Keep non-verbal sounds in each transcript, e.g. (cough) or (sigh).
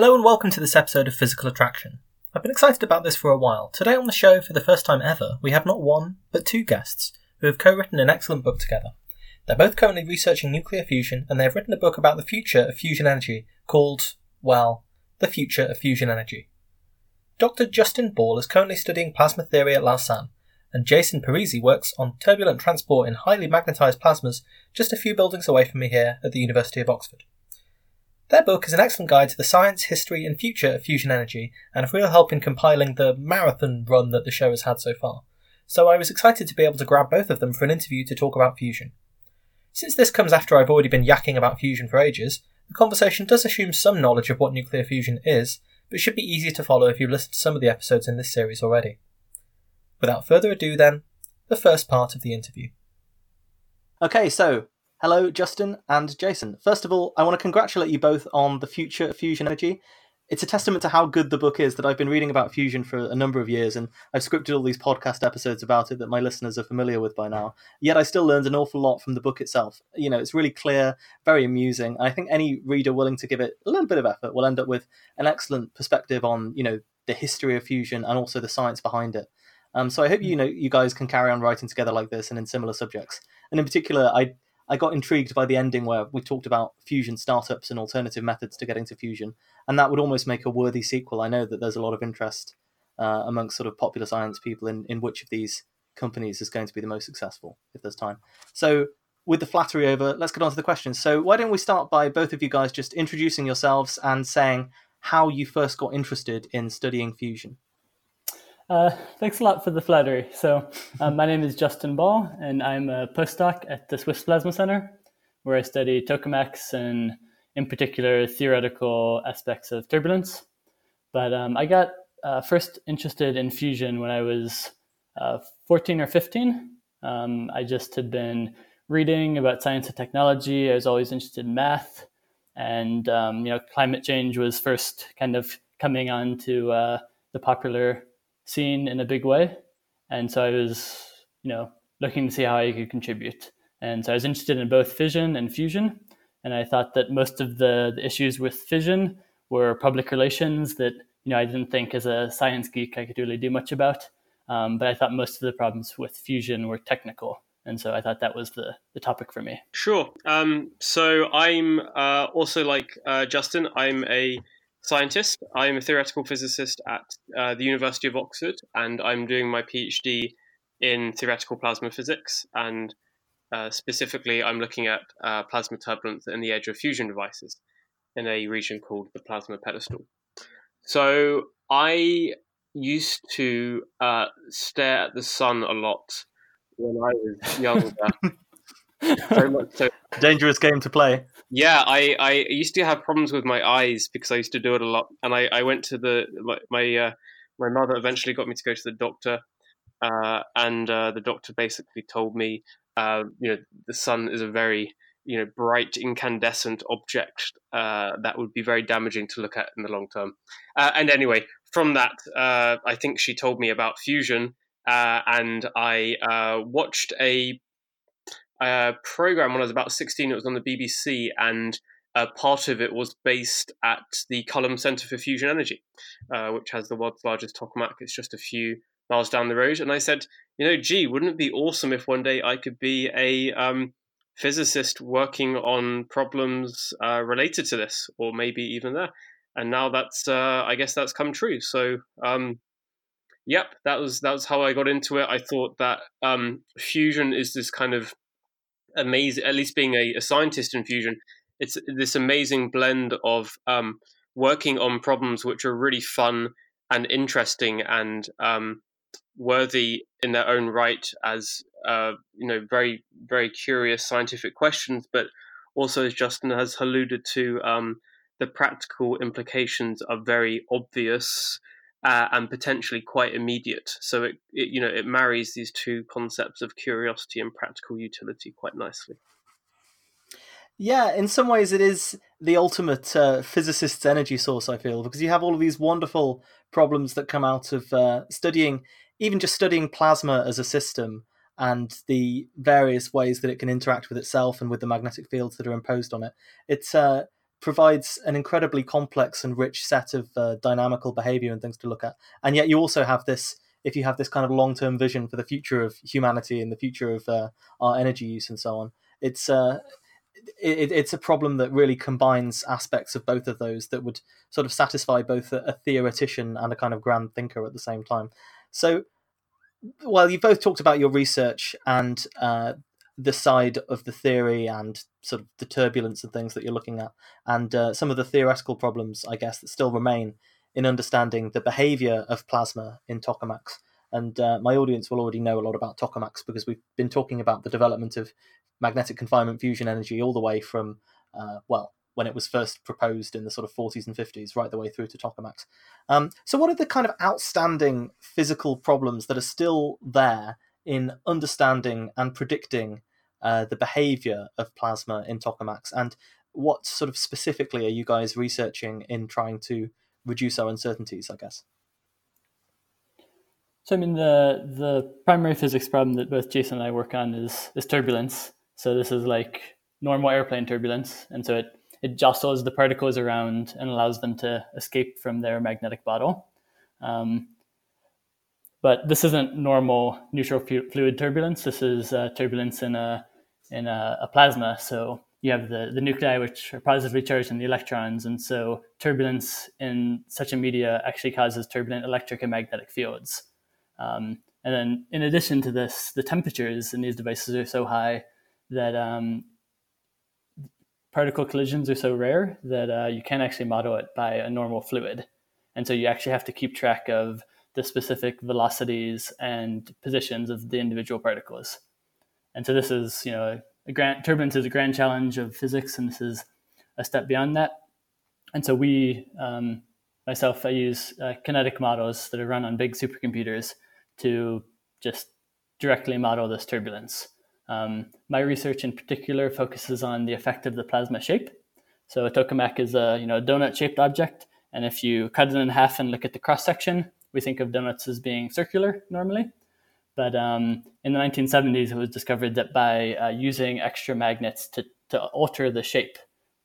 Hello and welcome to this episode of Physical Attraction. I've been excited about this for a while. Today on the show, for the first time ever, we have not one, but two guests who have co written an excellent book together. They're both currently researching nuclear fusion and they have written a book about the future of fusion energy called, well, The Future of Fusion Energy. Dr. Justin Ball is currently studying plasma theory at Lausanne, and Jason Parisi works on turbulent transport in highly magnetized plasmas just a few buildings away from me here at the University of Oxford. Their book is an excellent guide to the science, history, and future of fusion energy, and a real help in compiling the marathon run that the show has had so far. So I was excited to be able to grab both of them for an interview to talk about fusion. Since this comes after I've already been yakking about fusion for ages, the conversation does assume some knowledge of what nuclear fusion is, but should be easy to follow if you've listened to some of the episodes in this series already. Without further ado, then, the first part of the interview. Okay, so Hello, Justin and Jason. First of all, I want to congratulate you both on the future of fusion energy. It's a testament to how good the book is that I've been reading about fusion for a number of years, and I've scripted all these podcast episodes about it that my listeners are familiar with by now. Yet I still learned an awful lot from the book itself. You know, it's really clear, very amusing, and I think any reader willing to give it a little bit of effort will end up with an excellent perspective on, you know, the history of fusion and also the science behind it. Um, so I hope you know you guys can carry on writing together like this and in similar subjects. And in particular, I I got intrigued by the ending where we talked about fusion startups and alternative methods to getting to fusion, and that would almost make a worthy sequel. I know that there's a lot of interest uh, amongst sort of popular science people in, in which of these companies is going to be the most successful if there's time. So, with the flattery over, let's get on to the questions. So, why don't we start by both of you guys just introducing yourselves and saying how you first got interested in studying fusion? Uh, thanks a lot for the flattery. So, um, my name is Justin Ball, and I'm a postdoc at the Swiss Plasma Center, where I study tokamaks and, in particular, theoretical aspects of turbulence. But um, I got uh, first interested in fusion when I was uh, 14 or 15. Um, I just had been reading about science and technology. I was always interested in math, and um, you know, climate change was first kind of coming onto uh, the popular scene in a big way. And so I was, you know, looking to see how I could contribute. And so I was interested in both fission and fusion. And I thought that most of the, the issues with fission were public relations that, you know, I didn't think as a science geek I could really do much about. Um, but I thought most of the problems with fusion were technical. And so I thought that was the, the topic for me. Sure. Um, so I'm uh, also like uh, Justin, I'm a scientist. I'm a theoretical physicist at uh, the University of Oxford, and I'm doing my PhD in theoretical plasma physics. And uh, specifically, I'm looking at uh, plasma turbulence in the edge of fusion devices in a region called the plasma pedestal. So I used to uh, stare at the sun a lot when I was (laughs) younger. Very much so. Dangerous game to play. Yeah, I, I used to have problems with my eyes because I used to do it a lot, and I, I went to the my my, uh, my mother eventually got me to go to the doctor, uh, and uh, the doctor basically told me, uh, you know, the sun is a very you know bright incandescent object uh, that would be very damaging to look at in the long term. Uh, and anyway, from that, I think she told me about fusion, and I watched a a program when I was about 16. It was on the BBC, and uh, part of it was based at the Culham Centre for Fusion Energy, uh, which has the world's largest tokamak. It's just a few miles down the road. And I said, you know, gee, wouldn't it be awesome if one day I could be a um, physicist working on problems uh, related to this, or maybe even there? And now that's, uh, I guess, that's come true. So. Um, yep, that was that was how I got into it. I thought that um, fusion is this kind of amazing. At least being a, a scientist in fusion, it's this amazing blend of um, working on problems which are really fun and interesting and um, worthy in their own right as uh, you know very very curious scientific questions, but also as Justin has alluded to, um, the practical implications are very obvious uh, and potentially quite immediate. So it, it, you know it marries these two concepts of curiosity and practical utility quite nicely. Yeah, in some ways, it is the ultimate uh, physicist's energy source. I feel because you have all of these wonderful problems that come out of uh, studying, even just studying plasma as a system and the various ways that it can interact with itself and with the magnetic fields that are imposed on it. It's uh, provides an incredibly complex and rich set of uh, dynamical behavior and things to look at. And yet, you also have this. If you have this kind of long-term vision for the future of humanity and the future of uh, our energy use and so on, it's uh, it, it's a problem that really combines aspects of both of those that would sort of satisfy both a, a theoretician and a kind of grand thinker at the same time. So, well, you've both talked about your research and uh, the side of the theory and sort of the turbulence and things that you're looking at, and uh, some of the theoretical problems, I guess, that still remain in understanding the behavior of plasma in tokamaks. And uh, my audience will already know a lot about tokamaks because we've been talking about the development of magnetic confinement fusion energy all the way from, uh, well, when it was first proposed in the sort of 40s and 50s, right the way through to tokamaks. Um, so, what are the kind of outstanding physical problems that are still there in understanding and predicting uh, the behavior of plasma in tokamaks? And what sort of specifically are you guys researching in trying to reduce our uncertainties, I guess? So I mean the the primary physics problem that both Jason and I work on is is turbulence. So this is like normal airplane turbulence, and so it it jostles the particles around and allows them to escape from their magnetic bottle. Um, but this isn't normal neutral fluid turbulence. This is uh, turbulence in a in a, a, plasma. So you have the, the nuclei which are positively charged and the electrons, and so turbulence in such a media actually causes turbulent electric and magnetic fields. Um, and then in addition to this, the temperatures in these devices are so high that um, particle collisions are so rare that uh, you can't actually model it by a normal fluid. And so you actually have to keep track of the specific velocities and positions of the individual particles. And so this is, you know, a grand, turbulence is a grand challenge of physics, and this is a step beyond that. And so we, um, myself, I use uh, kinetic models that are run on big supercomputers to just directly model this turbulence. Um, my research in particular focuses on the effect of the plasma shape. So a tokamak is a you know donut-shaped object, and if you cut it in half and look at the cross section, we think of donuts as being circular normally. But um, in the 1970s, it was discovered that by uh, using extra magnets to, to alter the shape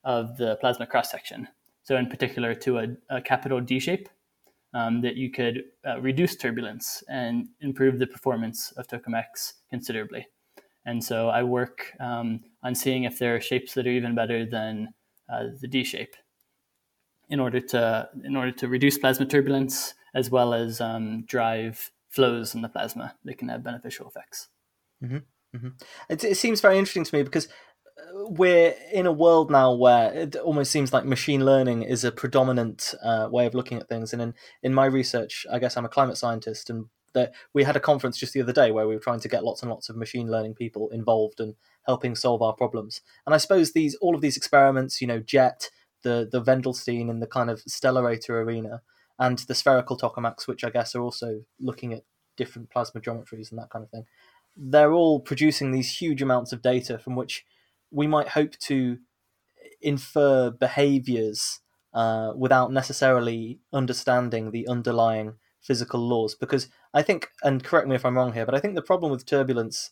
of the plasma cross section, so in particular to a, a capital D shape, um, that you could uh, reduce turbulence and improve the performance of tokamaks considerably. And so I work um, on seeing if there are shapes that are even better than uh, the D shape in order to in order to reduce plasma turbulence as well as um, drive flows in the plasma that can have beneficial effects. Mm-hmm. Mm-hmm. It, it, seems very interesting to me because uh, we're in a world now where it almost seems like machine learning is a predominant uh, way of looking at things. And in, in my research, I guess I'm a climate scientist, and that we had a conference just the other day where we were trying to get lots and lots of machine learning people involved and helping solve our problems. And I suppose these all of these experiments, you know, JET, the the Wendelstein in the kind of stellarator arena, and the spherical tokamaks, which I guess are also looking at different plasma geometries and that kind of thing. They're all producing these huge amounts of data from which we might hope to infer behaviors uh, without necessarily understanding the underlying physical laws. Because I think, and correct me if I'm wrong here, but I think the problem with turbulence,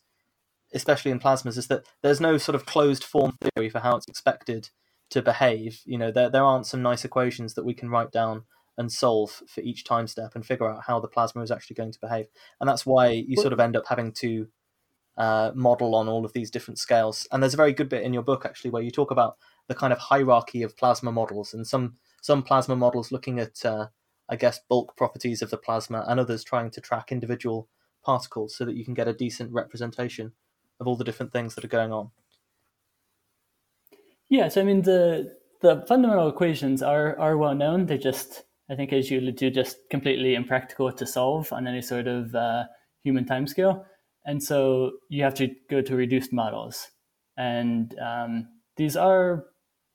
especially in plasmas, is that there's no sort of closed form theory for how it's expected to behave. You know, there there aren't some nice equations that we can write down and solve for each time step and figure out how the plasma is actually going to behave. And that's why you sort of end up having to uh, model on all of these different scales. And there's a very good bit in your book actually where you talk about the kind of hierarchy of plasma models and some some plasma models looking at uh, I guess, bulk properties of the plasma, and others trying to track individual particles so that you can get a decent representation of all the different things that are going on. Yes, so I mean the the fundamental equations are are well known. They're just, I think, as you alluded to, just completely impractical to solve on any sort of uh, human timescale. And so you have to go to reduced models, and um, these are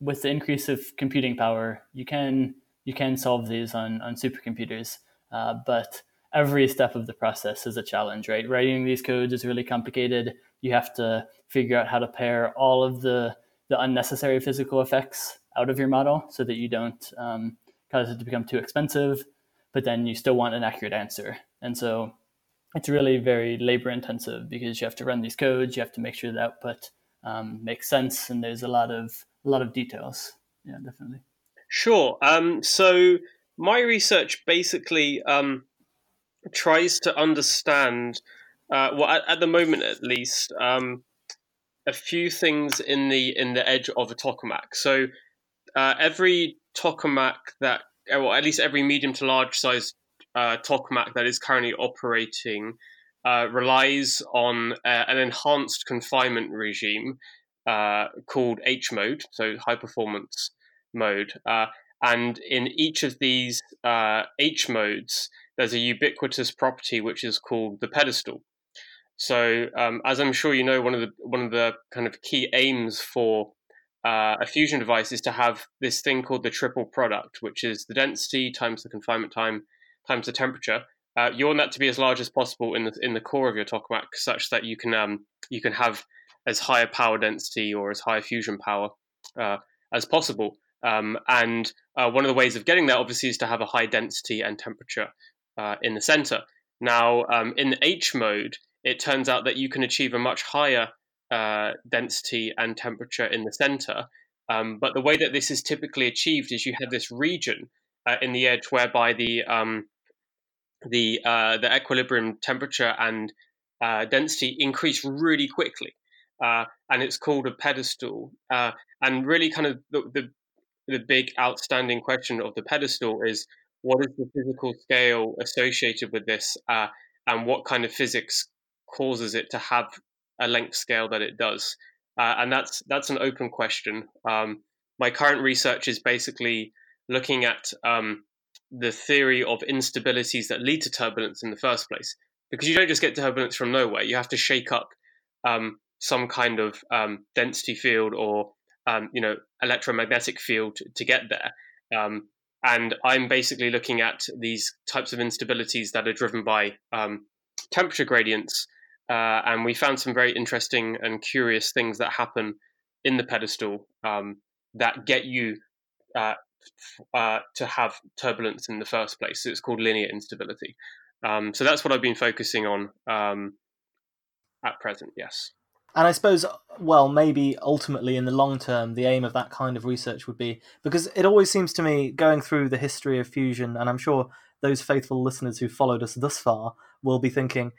with the increase of computing power, you can you can solve these on, on supercomputers, uh, but every step of the process is a challenge, right? Writing these codes is really complicated. You have to figure out how to pare all of the, the unnecessary physical effects out of your model so that you don't um, cause it to become too expensive, but then you still want an accurate answer. And so it's really very labor intensive because you have to run these codes, you have to make sure the output um, makes sense, and there's a lot of a lot of details. yeah, definitely. Sure. Um, so my research basically um, tries to understand, uh, well, at, at, the moment at least, um, a few things in the in the edge of a tokamak. So uh, every tokamak that, or at least every medium to large size uh, tokamak that is currently operating uh, relies on uh, an enhanced confinement regime uh, called H mode, so high performance mode. Uh, and in each of these uh, H modes, there's a ubiquitous property which is called the pedestal. So, um, as I'm sure you know, one of the one of the kind of key aims for uh, a fusion device is to have this thing called the triple product, which is the density times the confinement time times the temperature. Uh, you want that to be as large as possible in the in the core of your tokamak, such that you can um, you can have as high a power density or as high a fusion power uh, as possible. Um, and uh, one of the ways of getting that, obviously, is to have a high density and temperature uh, in the center. Now, um, in the H mode, it turns out that you can achieve a much higher uh, density and temperature in the center. Um, but the way that this is typically achieved is you have this region uh, in the edge whereby the um, the uh, the equilibrium temperature and uh, density increase really quickly, uh, and it's called a pedestal. And really, kind of the, the the big outstanding question of the pedestal is what is the physical scale associated with this, and what kind of physics causes it to have a length scale that it does? Uh, and that's that's an open question. Um, my current research is basically looking at um, the theory of instabilities that lead to turbulence in the first place. Because you don't just get turbulence from nowhere, you have to shake up um, some kind of um, density field or um, you know electromagnetic field to, get there. Um, and I'm basically looking at these types of instabilities that are driven by temperature gradients. Uh, and we found some very interesting and curious things that happen in the pedestal um, that get you uh, uh, to have turbulence in the first place. So it's called linear instability. Um, so that's what I've been focusing on um, at present. Yes. And I suppose, well, maybe ultimately in the long term, the aim of that kind of research would be because it always seems to me, going through the history of fusion, and I'm sure those faithful listeners who followed us thus far will be thinking,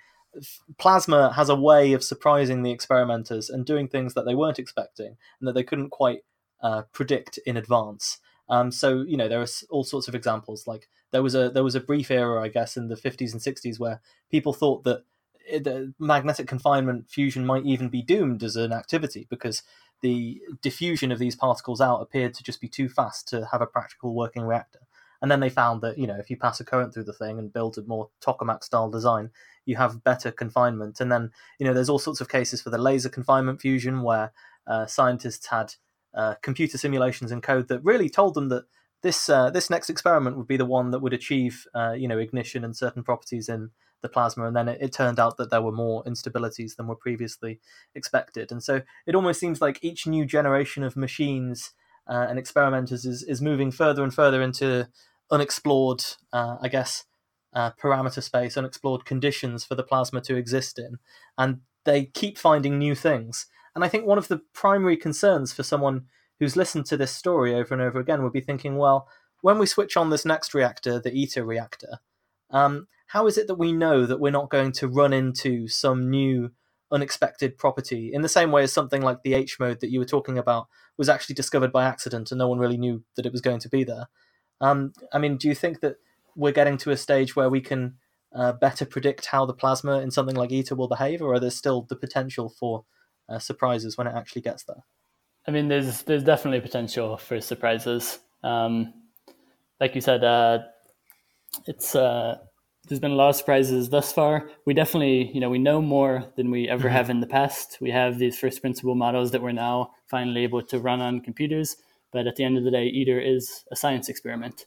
plasma has a way of surprising the experimenters and doing things that they weren't expecting and that they couldn't quite uh, predict in advance. Um, so you know there are all sorts of examples. Like there was a there was a brief era, I guess, in the 50s and 60s where people thought that the magnetic confinement fusion might even be doomed as an activity because the diffusion of these particles out appeared to just be too fast to have a practical working reactor. And then they found that you know if you pass a current through the thing and build a more tokamak style design, you have better confinement. And then you know there's all sorts of cases for the laser confinement fusion where uh, scientists had uh, computer simulations and code that really told them that this uh, this next experiment would be the one that would achieve uh, you know ignition and certain properties in the plasma and then it, it, turned out that there were more instabilities than were previously expected and so it almost seems like each new generation of machines uh, and experimenters is, is moving further and further into unexplored uh, i guess uh, parameter space unexplored conditions for the plasma to exist in and they keep finding new things and I think one of the primary concerns for someone who's listened to this story over and over again would be thinking, well, when we switch on this next reactor, the ITER reactor, um, how is it that we know that we're not going to run into some new unexpected property in the same way as something like the H mode that you were talking about was actually discovered by accident and no one really knew that it was going to be there? Um, I mean, do you think that we're getting to a stage where we can uh, better predict how the plasma in something like ITER will behave, or are there still the potential for uh, surprises when it actually gets there. I mean, there's there's definitely potential for surprises. Um, like you said, uh, it's uh, there's been a lot of surprises thus far. We definitely, you know, we know more than we ever mm-hmm. have in the past. We have these first principle models that we're now finally able to run on computers. But at the end of the day, ITER is a science experiment,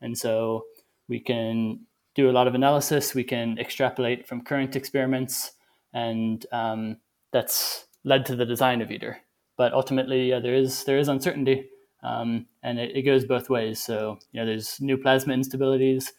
and so we can do a lot of analysis. We can extrapolate from current experiments, and um, that's led to the design of ITER. But ultimately, yeah, there is there is uncertainty, um, and it, it, goes both ways. So you know, there's new plasma instabilities,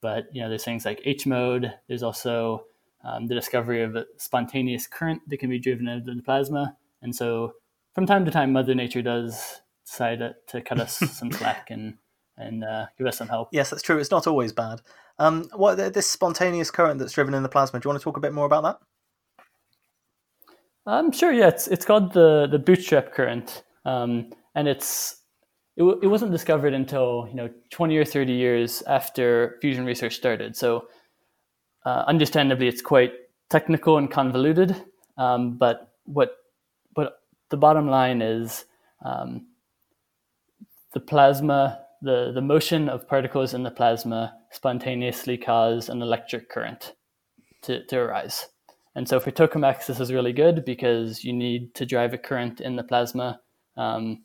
but you know, there's things like H mode. There's also um, the discovery of a spontaneous current that can be driven into the plasma, and so from time to time, Mother Nature does decided to cut us (laughs) some slack and and uh, give us some help. Yes, that's true. It's not always bad. Um, what this spontaneous current that's driven in the plasma? Do you want to talk a bit more about that? I'm um, sure. Yeah, it's it's called the the bootstrap current, um, and it's it, w- it wasn't discovered until you know 20 or 30 years after fusion research started. So, uh, understandably, it's quite technical and convoluted. Um, but what but the bottom line is um, the plasma, the the motion of particles in the plasma spontaneously cause an electric current to, to arise. And so for tokamaks, this is really good because you need to drive a current in the plasma um,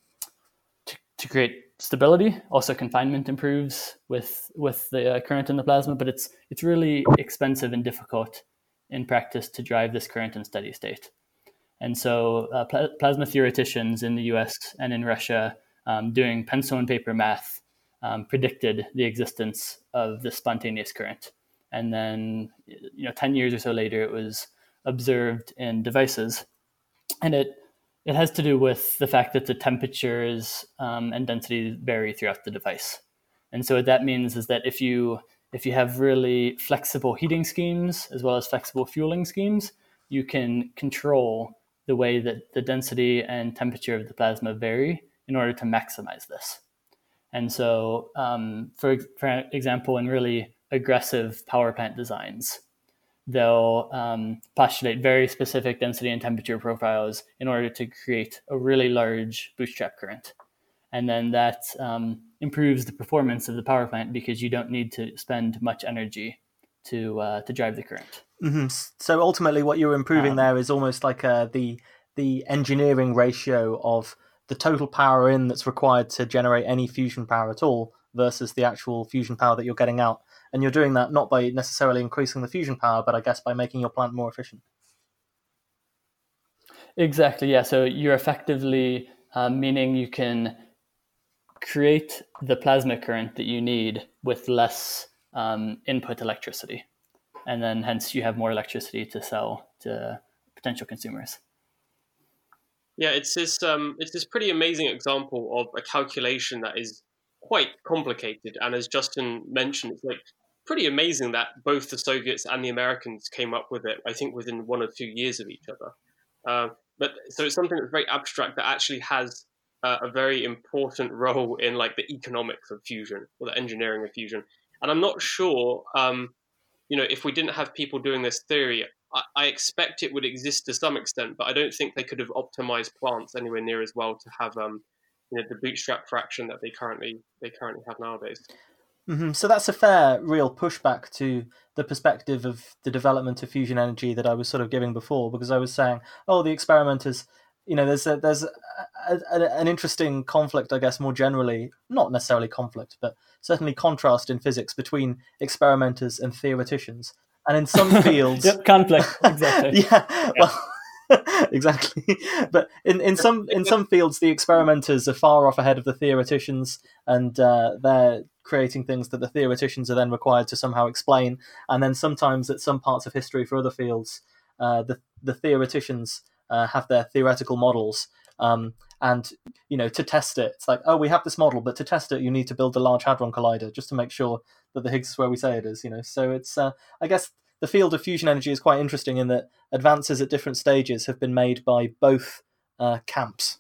to, to create stability. Also, confinement improves with with the uh, current in the plasma, but it's it's really expensive and difficult in practice to drive this current in steady state. And so, uh, pl- plasma theoreticians in the U.S. and in Russia, um, doing pencil and paper math, um, predicted the existence of the spontaneous current. And then, you know, ten years or so later, it was observed in devices, and it it has to do with the fact that the temperatures um, and densities vary throughout the device. And so what that means is that if you if you have really flexible heating schemes as well as flexible fueling schemes, you can control the way that the density and temperature of the plasma vary in order to maximize this. And so, um, for, for example, in really aggressive power plant designs, they'll um, postulate very specific density and temperature profiles in order to create a really large bootstrap current. And then that um, improves the performance of the power plant because you don't need to spend much energy to uh, to drive the current. Mm-hmm. So ultimately, what you're improving um, there is almost like uh, the the engineering ratio of the total power in that's required to generate any fusion power at all versus the actual fusion power that you're getting out and you're doing that not by necessarily increasing the fusion power, but I guess by making your plant more efficient. Exactly. Yeah. So you're effectively uh, meaning you can create the plasma current that you need with less um, input electricity, and then hence you have more electricity to sell to potential consumers. Yeah, it's this um, it's this pretty amazing example of a calculation that is quite complicated, and as Justin mentioned, it's like pretty amazing that both the Soviets and the Americans came up with it. I think within one or two years of each other. Uh, but so it's something that's very abstract that actually has uh, a very important (laughs) role in like the economics of fusion or the engineering of fusion. And I'm not sure, um, you know, if we didn't have people doing this theory, I, expect it would exist to some extent, but I don't think they could have optimized plants anywhere near as well to have, um, you know, the bootstrap fraction that they currently they currently have nowadays. Mm-hmm. So that's a fair, real pushback to the perspective of the development of fusion energy that I was sort of giving before, because I was saying, oh, the experimenters, you know, there's a, there's a, a, an interesting conflict, I guess, more generally, not necessarily conflict, but certainly contrast in physics between experimenters and theoreticians. And in some (laughs) fields, yep, conflict, (laughs) exactly. yeah, yeah. well. (laughs) exactly. But in, in some in some fields, the experimenters are far off ahead of the theoreticians, and uh, they're creating things that the theoreticians are then required to somehow explain. And then sometimes at some parts of history for other fields, uh, the the theoreticians uh, have their theoretical models. Um, and you know to test it, it's like oh we have this model, but to test it you need to build a large hadron collider just to make sure that the Higgs is where we say it is. You know, so it's uh, I guess the field of fusion energy is quite interesting in that advances at different stages have been made by both uh, camps.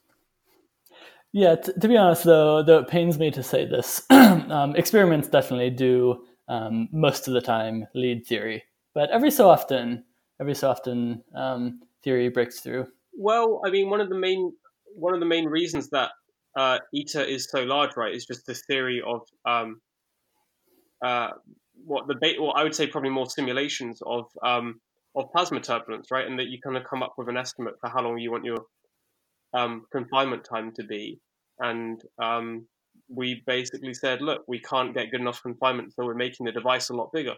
Yeah, t- to be honest, though, though it pains me to say this, (clears throat) um, experiments definitely do um, most of the time lead theory, but every so often, every so often, um, theory breaks through. Well, I mean, one of the main one of the main reasons that uh, ITER is so large, right, is just the theory of um, uh, what the ba- well, I would say probably more simulations of um, of plasma turbulence, right, and that you kind of come up with an estimate for how long you want your um, confinement time to be, and um, we basically said, look, we can't get good enough confinement, so we're making the device a lot bigger.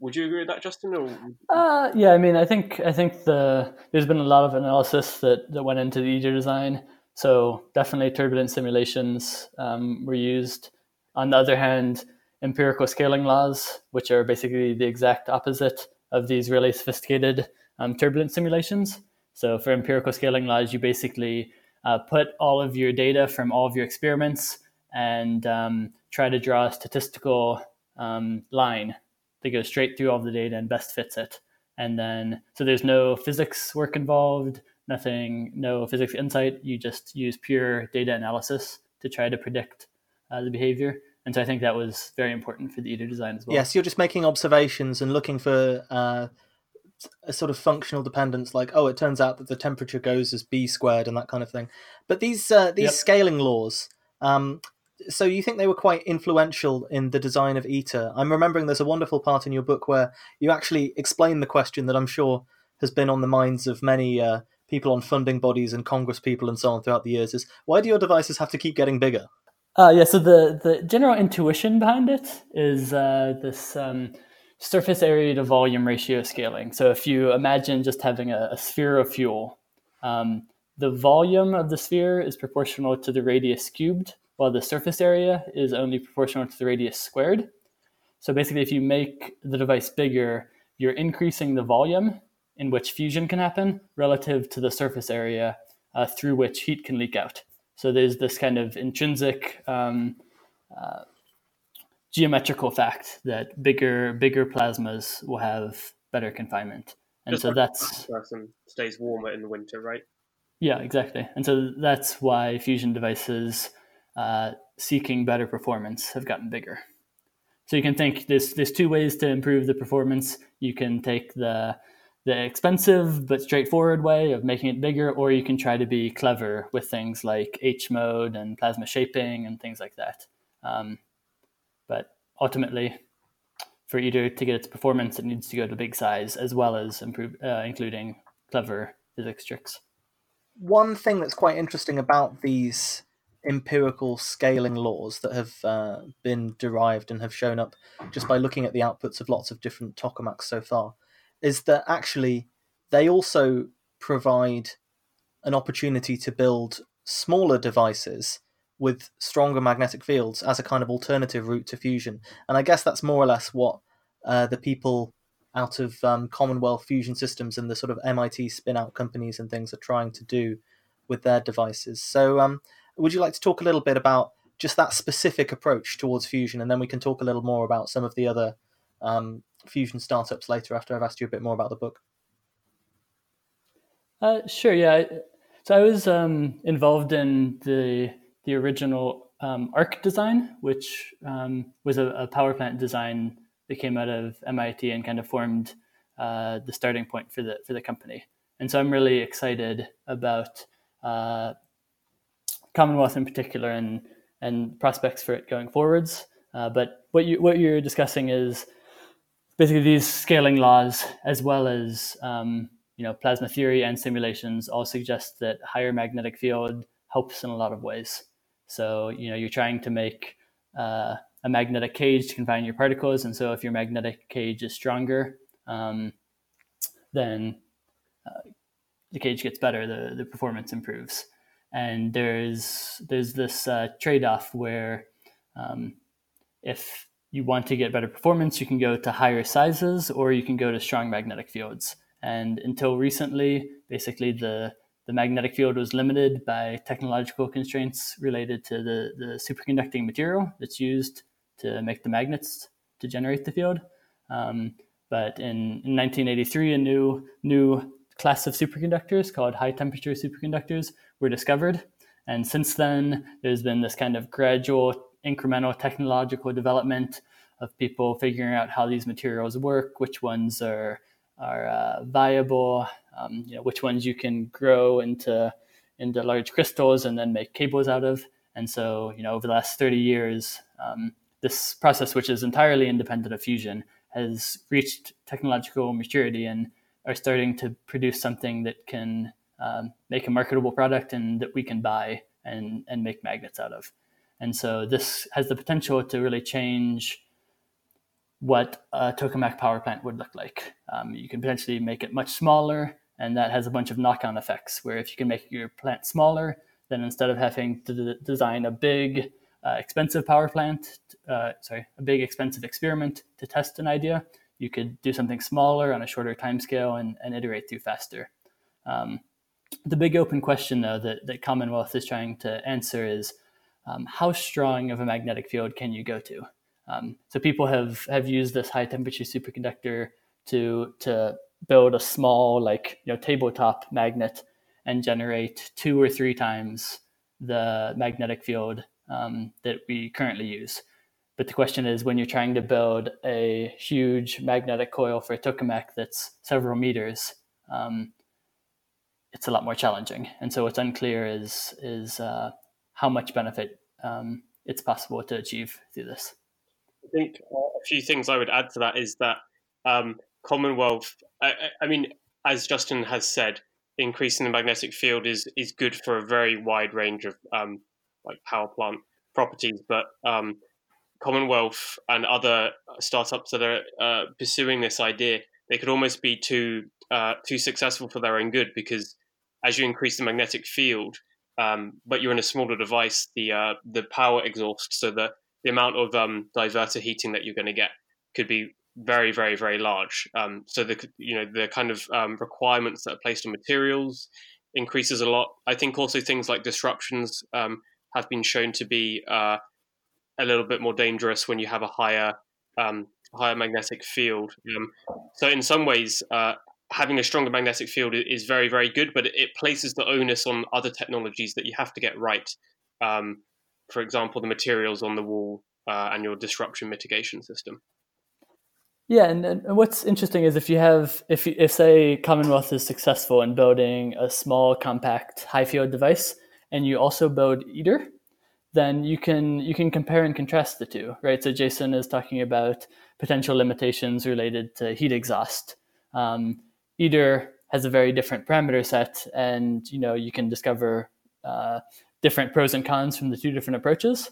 Would you agree with that, Justin? Or... Uh, yeah, I mean, I think I think the there's been a lot of analysis that, that went into the ITER design. So definitely turbulent simulations um, were used. On the other hand, empirical scaling laws, which are basically the exact opposite of these really sophisticated um, turbulent simulations. So for empirical scaling laws, you basically uh, put all of your data from all of your experiments and um, try to draw a statistical um, line that goes straight through all of the data and best fits it. And then, so there's no physics work involved, nothing, no physics insight. You just use pure data analysis to try to predict uh, the behavior. And so I think that was very important for the ITER design as well. Yes, you're just making observations and looking for uh, a sort of functional dependence, like oh, it turns out that the temperature goes as b squared and that kind of thing. But these uh, these yep. scaling laws, um, so you think they were quite influential in the design of ITER? I'm remembering there's a wonderful part in your book where you actually explain the question that I'm sure has been on the minds of many uh, people on funding bodies and Congress people and so on throughout the years: is why do your devices have to keep getting bigger? Uh, yeah, so the, the general intuition behind it is uh, this um, surface area to volume ratio scaling. So if you imagine just having a, a sphere of fuel, um, the volume of the sphere is proportional to the radius cubed, while the surface area is only proportional to the radius squared. So basically, if you make the device bigger, you're increasing the volume in which fusion can happen relative to the surface area uh, through which heat can leak out. So there's this kind of intrinsic um, uh, geometrical fact that bigger bigger plasmas will have better confinement, and Just so like that's person stays warmer in the winter, right? Yeah, exactly. And so that's why fusion devices uh, seeking better performance have gotten bigger. So you can think there's there's two ways to improve the performance. You can take the the expensive but straightforward way of making it bigger, or you can try to be clever with things like H mode and plasma shaping and things like that. Um, but ultimately, for ITER to get its performance, it needs to go to big size as well as improve, uh, including clever physics tricks. One thing that's quite interesting about these empirical scaling laws that have uh, been derived and have shown up just by looking at the outputs of lots of different tokamaks so far is that actually they also provide an opportunity to build smaller devices with stronger magnetic fields as a kind of alternative route to fusion. And I guess that's more or less what uh, the people out of um, Commonwealth Fusion Systems and the sort of MIT spin out companies and things are trying to do with their devices. So, um, would you like to talk a little bit about just that specific approach towards fusion, and then we can talk a little more about some of the other um, fusion startups later after I've asked you a bit more about the book? Uh, sure. Yeah. So I was um, involved in the the original um, ARC design, which um, was a, a, power plant design that came out of MIT and kind of formed uh, the starting point for the for the company. And so I'm really excited about uh, Commonwealth in particular and and prospects for it going forwards. Uh, but what you what you're discussing is basically these scaling laws, as well as um, you know plasma theory and simulations, all suggest that higher magnetic field helps in a lot of ways. So you know you're trying to make uh, a magnetic cage to confine your particles, and so if your magnetic cage is stronger, um, then uh, the cage gets better, the the performance improves. And there's there's this uh, trade off where um, if you want to get better performance, you can go to higher sizes or you can go to strong magnetic fields. And until recently, basically the the magnetic field was limited by technological constraints related to the, the superconducting material that's used to make the magnets to generate the field. Um, but in, in 1983, a new new class of superconductors called high temperature superconductors were discovered. And since then, there's been this kind of gradual incremental technological development of people figuring out how these materials work, which ones are are uh, viable, um, you know, which ones you can grow into into large crystals and then make cables out of. And so, you know, over the last 30 years, um, this process, which is entirely independent of fusion, has reached technological maturity and are starting to produce something that can um, make a marketable product and that we can buy and, and make magnets out of. And so this has the potential to really change what a tokamak power plant would look like. Um, you can potentially make it much smaller, and that has a bunch of knock-on effects. Where if you can make your plant smaller, then instead of having to d- design a big, uh, expensive power plant, uh, sorry, a big expensive experiment to test an idea, you could do something smaller on a shorter time scale and, and iterate through faster. Um, the big open question, though, that, that Commonwealth is trying to answer is um, how strong of a magnetic field can you go to? Um, so people have, have used this high temperature superconductor to, to build a small, like you know, tabletop magnet and generate two or three times the magnetic field um, that we currently use. But the question is when you're trying to build a huge magnetic coil for a tokamak that's several meters, um, it's a lot more challenging. And so what's unclear is is uh, how much benefit um, it's possible to achieve through this. I think uh, a few things I would add to that is that um, Commonwealth. I, I, mean, as Justin has said, increasing the magnetic field is is good for a very wide range of um, like power plant properties, but um, Commonwealth and other startups that are uh, pursuing this idea, they could almost be too uh, too successful for their own good because as you increase the magnetic field, um, but you're in a smaller device, the uh, the power exhaust, so the the amount of um, divertor heating that you're going to get could be very, very, very large. Um, so the you know the kind of um, requirements that are placed on materials increases a lot. I think also things like disruptions um, have been shown to be uh, a little bit more dangerous when you have a higher um, higher magnetic field. Um, so in some ways, uh, having a stronger magnetic field is very, very good, but it places the onus on other technologies that you have to get right. Um, for example, the materials on the wall uh, and your disruption mitigation system. Yeah, and, and what's interesting is if you have, if, you, if say Commonwealth is successful in building a small, compact, high field device, and you also build ITER, then you can you can compare and contrast the two, right? So Jason is talking about potential limitations related to heat exhaust. Um, ITER has a very different parameter set, and you know you can discover uh, different pros and cons from the two different approaches.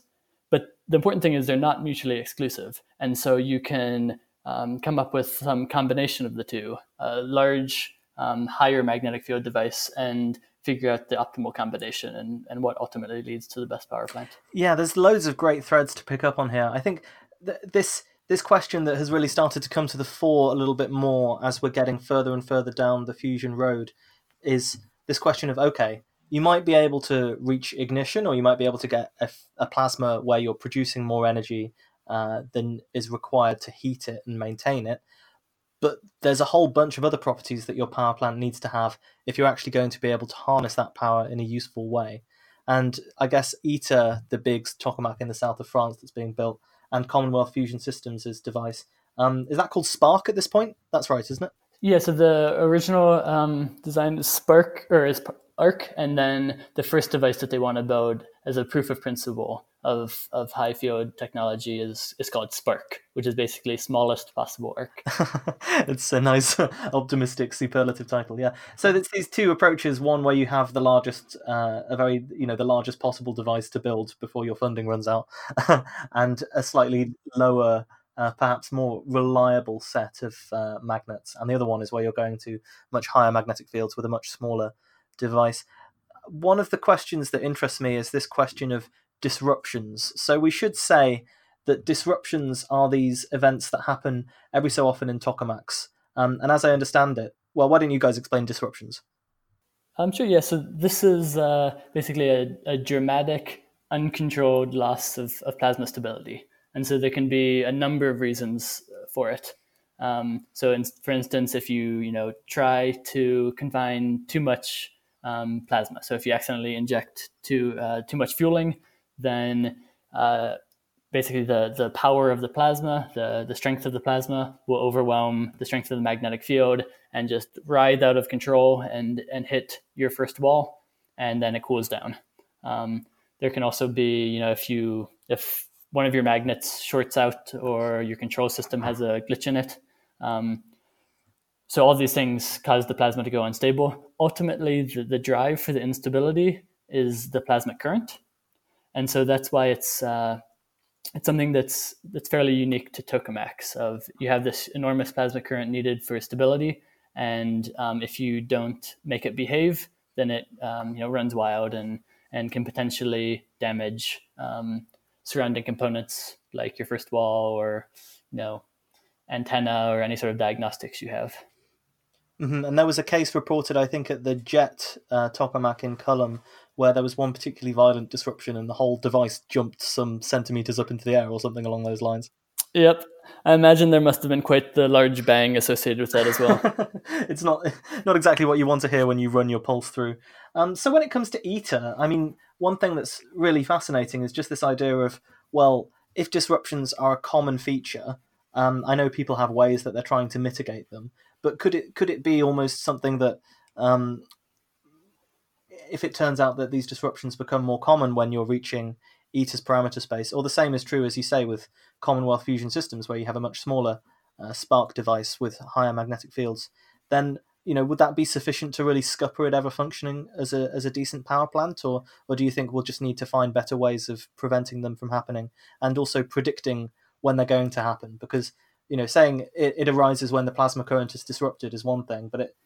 But the important thing is they're not mutually exclusive, and so you can um, come up with some combination of the two, a large um, higher magnetic field device and figure out the optimal combination and, and what ultimately leads to the best power plant. Yeah, there's loads of great threads to pick up on here. I think th- this this question that has really started to come to the fore a little bit more as we're getting further and further down the fusion road is this question of okay, you might be able to reach ignition, or you might be able to get a, a plasma where you're producing more energy uh, than is required to heat it and maintain it. But there's a whole bunch of other properties that your power plant needs to have if you're actually going to be able to harness that power in a useful way. And I guess ITER, the big tokamak in the south of France that's being built, and Commonwealth Fusion Systems' device, um, is that called Spark at this point? That's right, isn't it? Yeah. So the original um, design is Spark or is ARC, and then the first device that they want to build as a proof of principle of, of high field technology is, is called Spark, which is basically smallest possible arc. (laughs) it's a nice, (laughs) optimistic superlative title. Yeah. So it's these two approaches: one where you have the largest, uh, a very you know the largest possible device to build before your funding runs out, (laughs) and a slightly lower. Uh, perhaps more reliable set of uh, magnets, and the other one is where you're going to much higher magnetic fields with a much smaller device. One of the questions that interests me is this question of disruptions. So we should say that disruptions are these events that happen every so often in tokamaks. Um, and as I understand it, well, why don't you guys explain disruptions? I'm sure. Yeah. So this is uh, basically a, a, dramatic, uncontrolled loss of, of, plasma stability, and so there can be a number of reasons for it. Um, so, in, for instance, if you you know try to confine too much um, plasma. So if you accidentally inject too uh, too much fueling, then uh, basically the the power of the plasma, the the strength of the plasma, will overwhelm the strength of the magnetic field and just ride out of control and and hit your first wall, and then it cools down. Um, there can also be, you know, if you if one of your magnets shorts out or your control system has a glitch in it, um, so all these things cause the plasma to go unstable. Ultimately, the, the drive for the instability is the plasma current, and so that's why it's uh, it's something that's that's fairly unique to tokamaks. Of you have this enormous plasma current needed for stability, and um, if you don't make it behave, then it um, you know runs wild and and can potentially damage um, surrounding components like your first wall or you know antenna or any sort of diagnostics you have. Mm-hmm. And there was a case reported, I think, at the Jet uh, tokamak in Culham, where there was one particularly violent disruption, and the whole device jumped some centimeters up into the air, or something along those lines. Yep, I imagine there must have been quite the large bang associated with that as well. (laughs) it's not not exactly what you want to hear when you run your pulse through. Um, so when it comes to ITER, I mean, one thing that's really fascinating is just this idea of well, if disruptions are a common feature, um, I know people have ways that they're trying to mitigate them, but could it could it be almost something that um, if it turns out that these disruptions become more common when you're reaching ITER's parameter space, or the same is true as you say with Commonwealth fusion systems, where you have a much smaller uh, SPARC device with higher magnetic fields, then you know would that be sufficient to really scupper it ever functioning as a as a decent power plant, or or do you think we'll just need to find better ways of preventing them from happening and also predicting when they're going to happen? Because you know saying it, it arises when the plasma current is disrupted is one thing, but it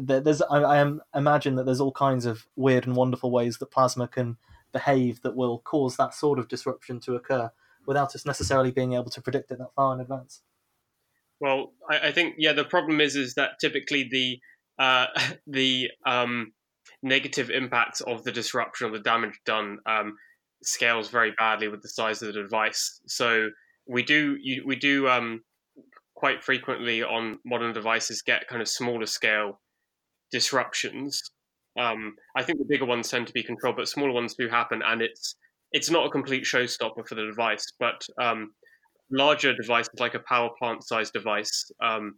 there's I, I imagine that there's all kinds of weird and wonderful ways that plasma can behave that will cause that sort of disruption to occur without us necessarily being able to predict it that far in advance. Well, I, I think yeah, the problem is is that typically the uh, (laughs) the um, negative impacts of the disruption or the damage done um, scales very badly with the size of the device. So we do you, we do um, quite frequently on modern devices get kind of smaller scale disruptions. Um, I think the bigger ones tend to be controlled, but smaller ones do happen, and it's it's not a complete showstopper for the device. But um, larger devices, like a power plant sized device, um,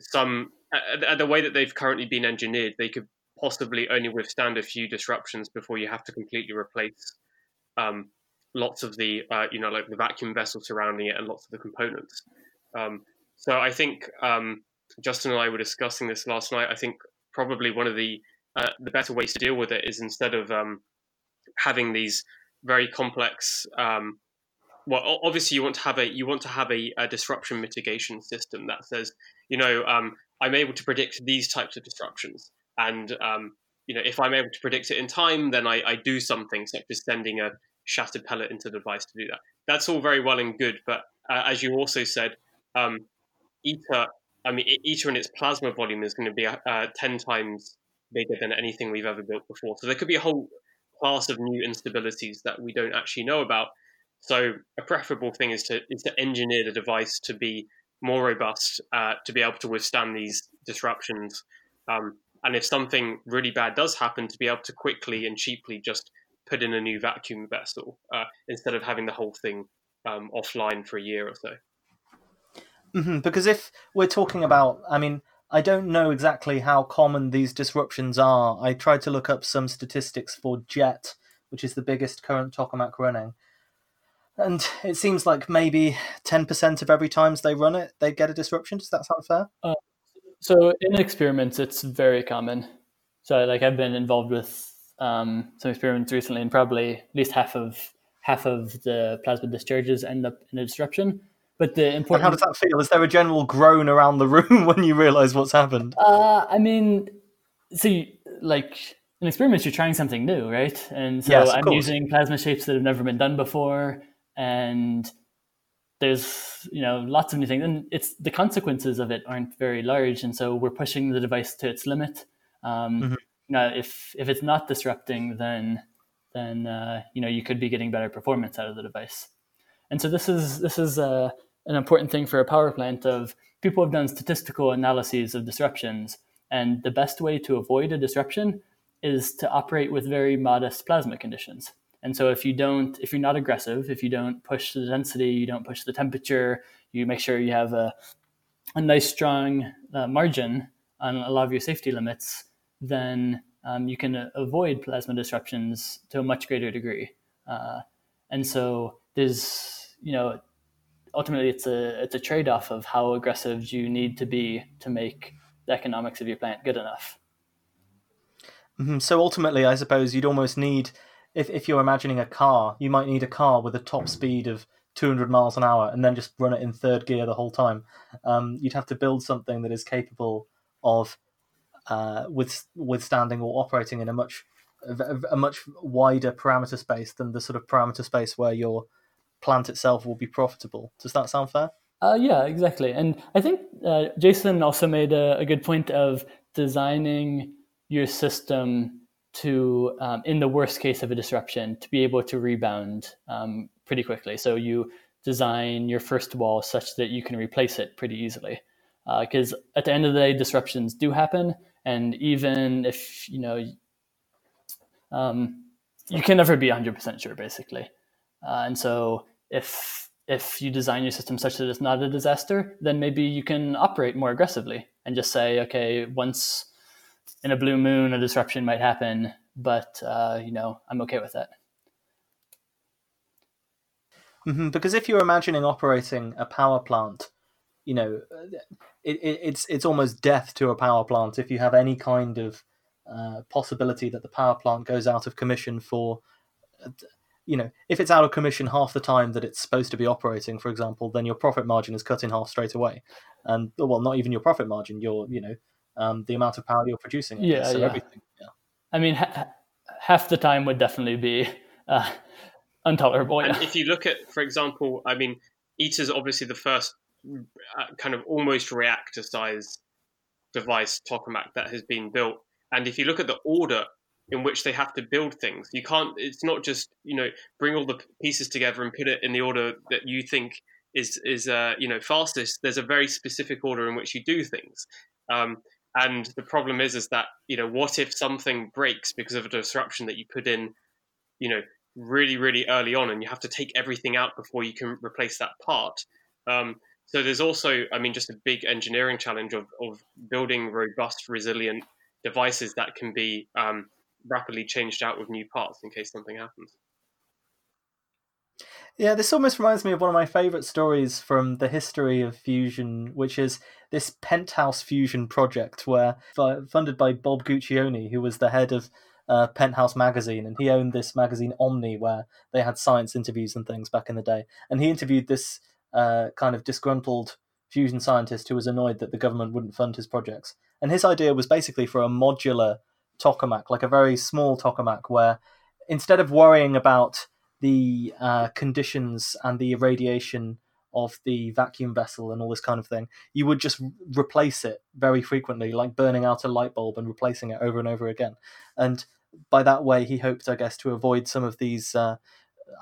some uh, the way that they've currently been engineered, they could possibly only withstand a few disruptions before you have to completely replace um, lots of the uh, you know like the vacuum vessel surrounding it and lots of the components. Um, so I think um, Justin and I were discussing this last night. I think probably one of the uh, the better ways to deal with it is instead of um, having these very complex. Um, well, obviously, you want to have a you want to have a, a disruption mitigation system that says, you know, um, I'm able to predict these types of disruptions, and um, you know, if I'm able to predict it in time, then I, I do something such as sending a shattered pellet into the device to do that. That's all very well and good, but uh, as you also said, um, ITER, I mean, ITER in its plasma volume is going to be uh, 10 times bigger than anything we've ever built before. So there could be a whole class of new instabilities that we don't actually know about. So a preferable thing is to is to engineer the device to be more robust, uh, to be able to withstand these disruptions. Um, and if something really bad does happen, to be able to quickly and cheaply just put in a new vacuum vessel uh, instead of having the whole thing um, offline for a year or so. Mm-hmm, because if we're talking about, I mean, I don't know exactly how common these disruptions are. I tried to look up some statistics for Jet, which is the biggest current tokamak running. And it seems like maybe 10% of every times they run it, they get a disruption. Does that sound fair? Uh, so in experiments, it's very common. So like I've been involved with um, some experiments recently, and probably at least half of half of the plasma discharges end up in a disruption. But the important. How does that feel? Is there a general groan around the room (laughs) when you realize what's happened? Uh, I mean, see, like in experiments, you're trying something new, right? And so yes, I'm course. using plasma shapes that have never been done before, and there's you know lots of new things, and it's the consequences of it aren't very large, and so we're pushing the device to its limit. Um, mm-hmm. You know, if if it's not disrupting, then then uh, you know you could be getting better performance out of the device. And so this is this is uh, an important thing for a power plant of people have done statistical analyses of disruptions. And the best way to avoid a disruption is to operate with very modest plasma conditions. And so if you don't if you're not aggressive if you don't push the density you don't push the temperature you make sure you have a, a nice strong uh, margin on a lot of your safety limits then um, you can avoid plasma disruptions to a much greater degree. Uh, and so there's you know ultimately it's a it's a trade off of how aggressive you need to be to make the economics of your plant good enough. Mm-hmm. So ultimately, I suppose you'd almost need, if if you're imagining a car, you might need a car with a top speed of 200 miles an hour and then just run it in third gear the whole time. Um, you'd have to build something that is capable of uh, with, withstanding or operating in a much a, a much wider parameter space than the sort of parameter space where you're plant itself will be profitable. Does that sound fair? Uh, yeah, exactly. And I think uh, Jason also made a, a, good point of designing your system to, um, in the worst case of a disruption, to be able to rebound um, pretty quickly. So you design your first wall such that you can replace it pretty easily. Because uh, at the end of the day, disruptions do happen, and even if you know, um, you can never be 100% sure, basically. Uh, and so if if you design your system such that it's not a disaster, then maybe you can operate more aggressively and just say, okay, once in a blue moon, a disruption might happen, but uh, you know, I'm okay with that. Mm-hmm, because if you're imagining operating a power plant, you know, it, it, it's it's almost death to a power plant if you have any kind of uh, possibility that the power plant goes out of commission for uh, you know, if it's out of commission half the time that it's supposed to be operating, for example, then your profit margin is cut in half straight away. And well, not even your profit margin, your you know, um, the amount of power you're producing. Yeah, so yeah. everything. Yeah. I mean, ha- half the time would definitely be uh, intolerable. And if you look at, for example, I mean, ITER's obviously the first uh, kind of almost reactor size device tokamak that has been built. And if you look at the order in which they have to build things. You can't. It's not just you know bring all the pieces together and put it in the order that you think is is uh, you know fastest. There's a very specific order in which you do things. Um, and the problem is is that you know what if something breaks because of a disruption that you put in, you know, really really early on, and you have to take everything out before you can replace that part. Um, so there's also, I mean, just a big engineering challenge of, of building robust, resilient devices that can be um, rapidly changed out with new parts in case something happens. Yeah, this almost reminds me of one of my favorite stories from the history of fusion, which is this Penthouse Fusion project, where funded by Bob Guccione, who was the head of uh, Penthouse magazine, and he owned this magazine Omni, where they had science interviews and things back in the day. And he interviewed this uh, kind of disgruntled fusion scientist who was annoyed that the government wouldn't fund his projects. And his idea was basically for a modular tokamak, like a very small tokamak, where instead of worrying about the uh, conditions and the irradiation of the vacuum vessel and all this kind of thing, you would just replace it very frequently, like burning out a light bulb and replacing it over and over again. And by that way, he hoped, I guess, to avoid some of these, uh,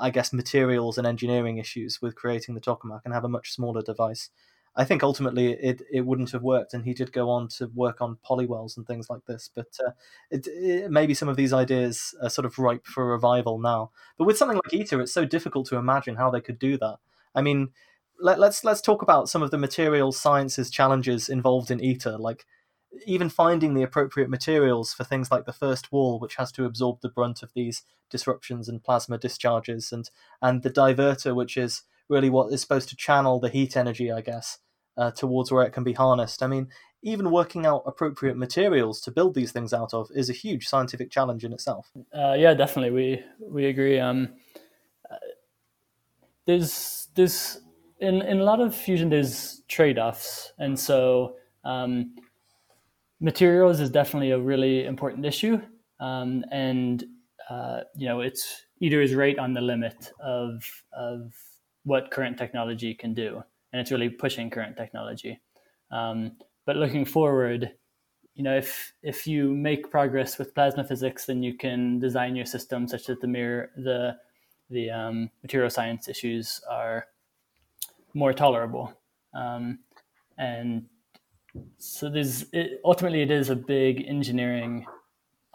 I guess, materials and engineering issues with creating the tokamak and have a much smaller device. I think ultimately it, it wouldn't have worked, and he did go on to work on polywells and things like this. But uh, it, it, maybe some of these ideas are sort of ripe for revival now. But with something like ITER, it's so difficult to imagine how they could do that. I mean, let, let's let's talk about some of the material sciences challenges involved in ITER, like even finding the appropriate materials for things like the first wall, which has to absorb the brunt of these disruptions and plasma discharges, and and the divertor, which is really what is supposed to channel the heat energy, I guess, uh, towards where it can be harnessed. I mean, even working out appropriate materials to build these things out of is a huge scientific challenge in itself. Uh, yeah, definitely, we we agree. Um, uh, there's there's in in a lot of fusion there's trade offs, and so um, materials is definitely a really important issue, um, and uh, you know it's ITER is right on the limit of of what current technology can do, and it's really pushing current technology. Um, but looking forward, you know, if if you make progress with plasma physics, then you can design your system such that the mirror the the um, material science issues are more tolerable. Um, and so there's it, ultimately it is a big engineering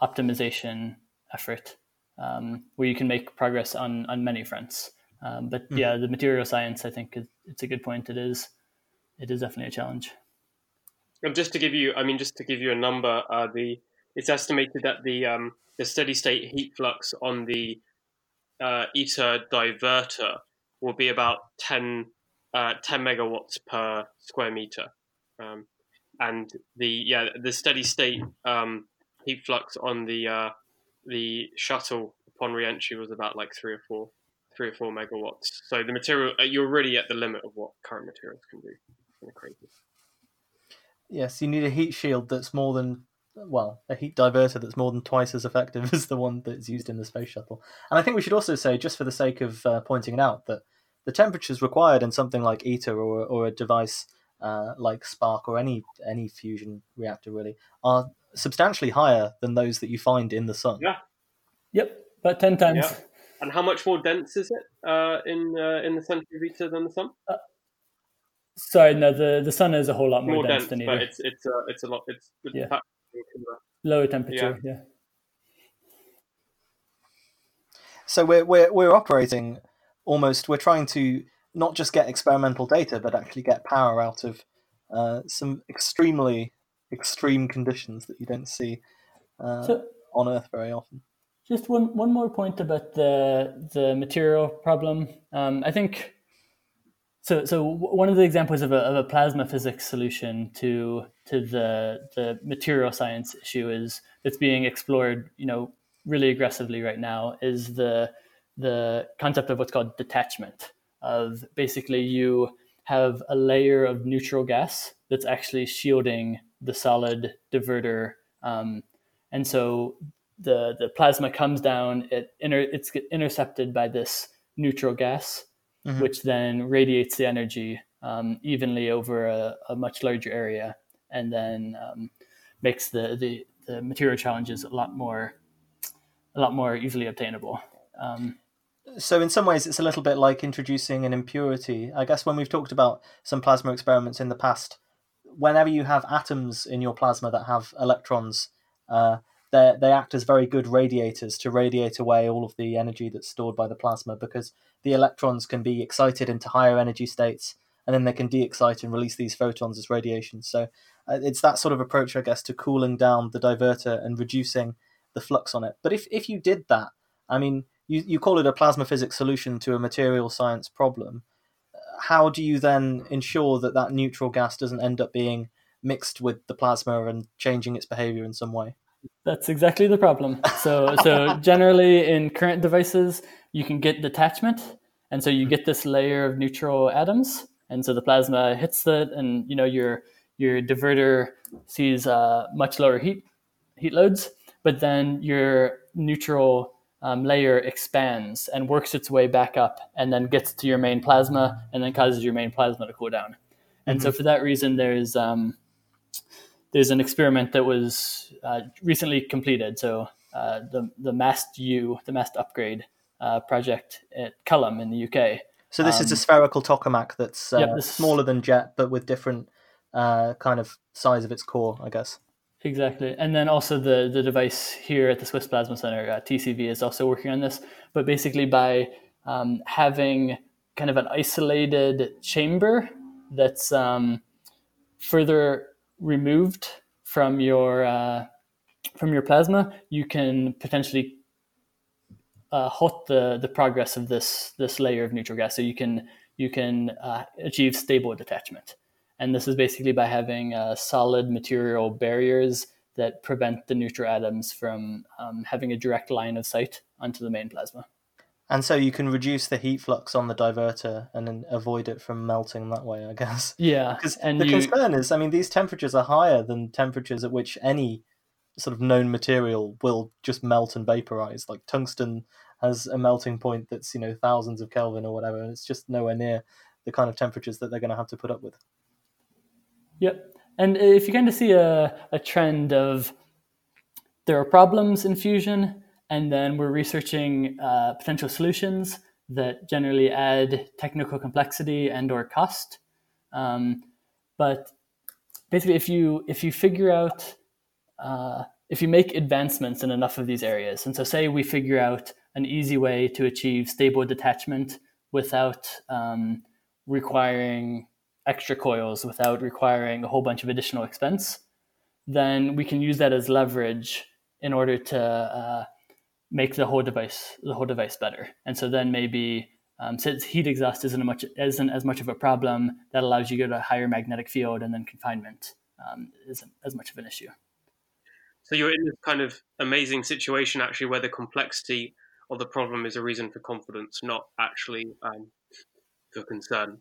optimization effort um, where you can make progress on on many fronts. Um, but mm. yeah, the material science, I think, is, it's a good point. It is, it is definitely a challenge. And just to give you, I mean, just to give you a number, uh, the it's estimated that the um, the steady state heat flux on the uh, ITER divertor will be about 10, uh, 10 megawatts per square meter, um, and the yeah the steady state um, heat flux on the uh, the shuttle upon reentry was about like three or four three or four megawatts. So the material uh, you're really at the limit of what current materials can do. Kind of crazy. Yes, you need a heat shield that's more than well, a heat diverter that's more than twice as effective (laughs) as the one that's used in the space shuttle. And I think we should also say, just for the sake of uh, pointing it out, that the temperatures required in something like ITER or or a device uh, like SPARC or any any fusion reactor really are substantially higher than those that you find in the sun. Yeah. Yep, about ten times. Yeah. And how much more dense is it uh, in uh, in the center of ITER than the sun? Sorry, no, the, the sun is a whole lot more, More dense, dense, than but ITER. it's it's uh, it's a lot. It's it's Yeah. fact- Lower temperature, yeah. So we're we're we're operating almost. We're trying to not just get experimental data, but actually get power out of uh, some extremely extreme conditions that you don't see uh, So on Earth very often. Just one, one more point about the the material problem. Um, I think so. So one of the examples of a, of a plasma physics solution to to the the material science issue is that's being explored. You know, really aggressively right now is the the concept of what's called detachment. Of basically you have a layer of neutral gas that's actually shielding the solid divertor, um, and so the the plasma comes down. It inter, it's intercepted by this neutral gas, Mhm. which then radiates the energy um, evenly over a, a much larger area, and then um, makes the, the the material challenges a lot more a lot more easily obtainable. Um, So in some ways, it's a little bit like introducing an impurity. I guess when we've talked about some plasma experiments in the past, whenever you have atoms in your plasma that have electrons, uh, they they act as very good radiators to radiate away all of the energy that's stored by the plasma because the electrons can be excited into higher energy states and then they can de-excite and release these photons as radiation. So uh, it's that sort of approach, I guess, to cooling down the divertor and reducing the flux on it. But if if you did that, I mean, you, you call it a plasma physics solution to a material science problem. How do you then ensure that that neutral gas doesn't end up being mixed with the plasma and changing its behavior in some way? That's exactly the problem. So, so generally in current devices, you can get detachment, and so you get this layer of neutral atoms, and so the plasma hits that, and you know your your divertor sees uh, much lower heat heat loads, but then your neutral um, layer expands and works its way back up, and then gets to your main plasma, and then causes your main plasma to cool down. And so for that reason, there's um, there's an experiment that was uh, recently completed. So uh, the the MAST U, the MAST upgrade uh, project at Culham in the UK. So this is a Um, spherical tokamak that's uh, yeah, this- smaller than jet, but with different uh, kind of size of its core, I guess. Exactly, and then also the the device here at the Swiss Plasma Center, uh, TCV, is also working on this. But basically, by um, having kind of an isolated chamber that's um, further removed from your uh, from your plasma, you can potentially uh, halt the the progress of this this layer of neutral gas. So you can you can uh, achieve stable detachment, and this is basically by having uh, solid material barriers that prevent the neutral atoms from um, having a direct line of sight onto the main plasma. And so you can reduce the heat flux on the divertor and then avoid it from melting that way, I guess. (laughs) Yeah, Because and the you, concern is, I mean, these temperatures are higher than temperatures at which any sort of known material will just melt and vaporize. Like tungsten has a melting point that's you know thousands of Kelvin or whatever, and it's just nowhere near the kind of temperatures that they're going to have to put up with. Yep. And if you kind of see a, a trend of there are problems in fusion, and then we're researching uh, potential solutions that generally add technical complexity and or cost. Um, but basically, if you if you figure out uh, if you make advancements in enough of these areas, and so say we figure out an easy way to achieve stable detachment without um, requiring extra coils without requiring a whole bunch of additional expense, then we can use that as leverage in order to uh, make the whole device the whole device better. And so then maybe um, since heat exhaust isn't, much, isn't as much of a problem, that allows you to go to a higher magnetic field, and then confinement um, isn't as much of an issue. So you're in this kind of amazing situation, actually, where the complexity of the problem is a reason for confidence, not actually um, for concern.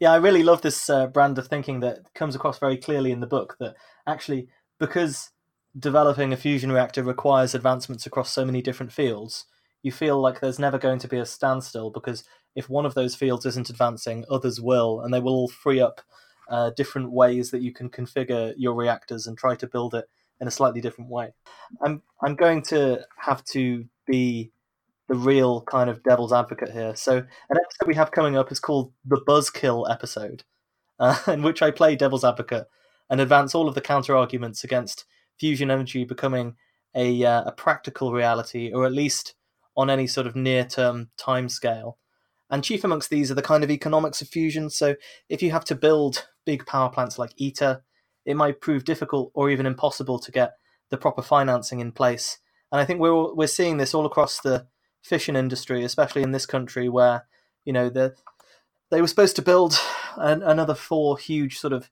Yeah, I really love this uh, brand of thinking that comes across very clearly in the book. That actually, because developing a fusion reactor requires advancements across so many different fields, you feel like there's never going to be a standstill because if one of those fields isn't advancing, others will, and they will all free up uh, different ways that you can configure your reactors and try to build it in a slightly different way. I'm I'm going to have to be the real kind of devil's advocate here. So an episode we have coming up is called the Buzzkill episode, uh, (laughs) in which I play devil's advocate and advance all of the counter arguments against fusion energy becoming a uh, a practical reality, or at least on any sort of near term time scale. And chief amongst these are the kind of economics of fusion. So if you have to build big power plants like ITER, it might prove difficult or even impossible to get the proper financing in place. And I think we're we're seeing this all across the fission industry, especially in this country where you know the they were supposed to build an, another four huge sort of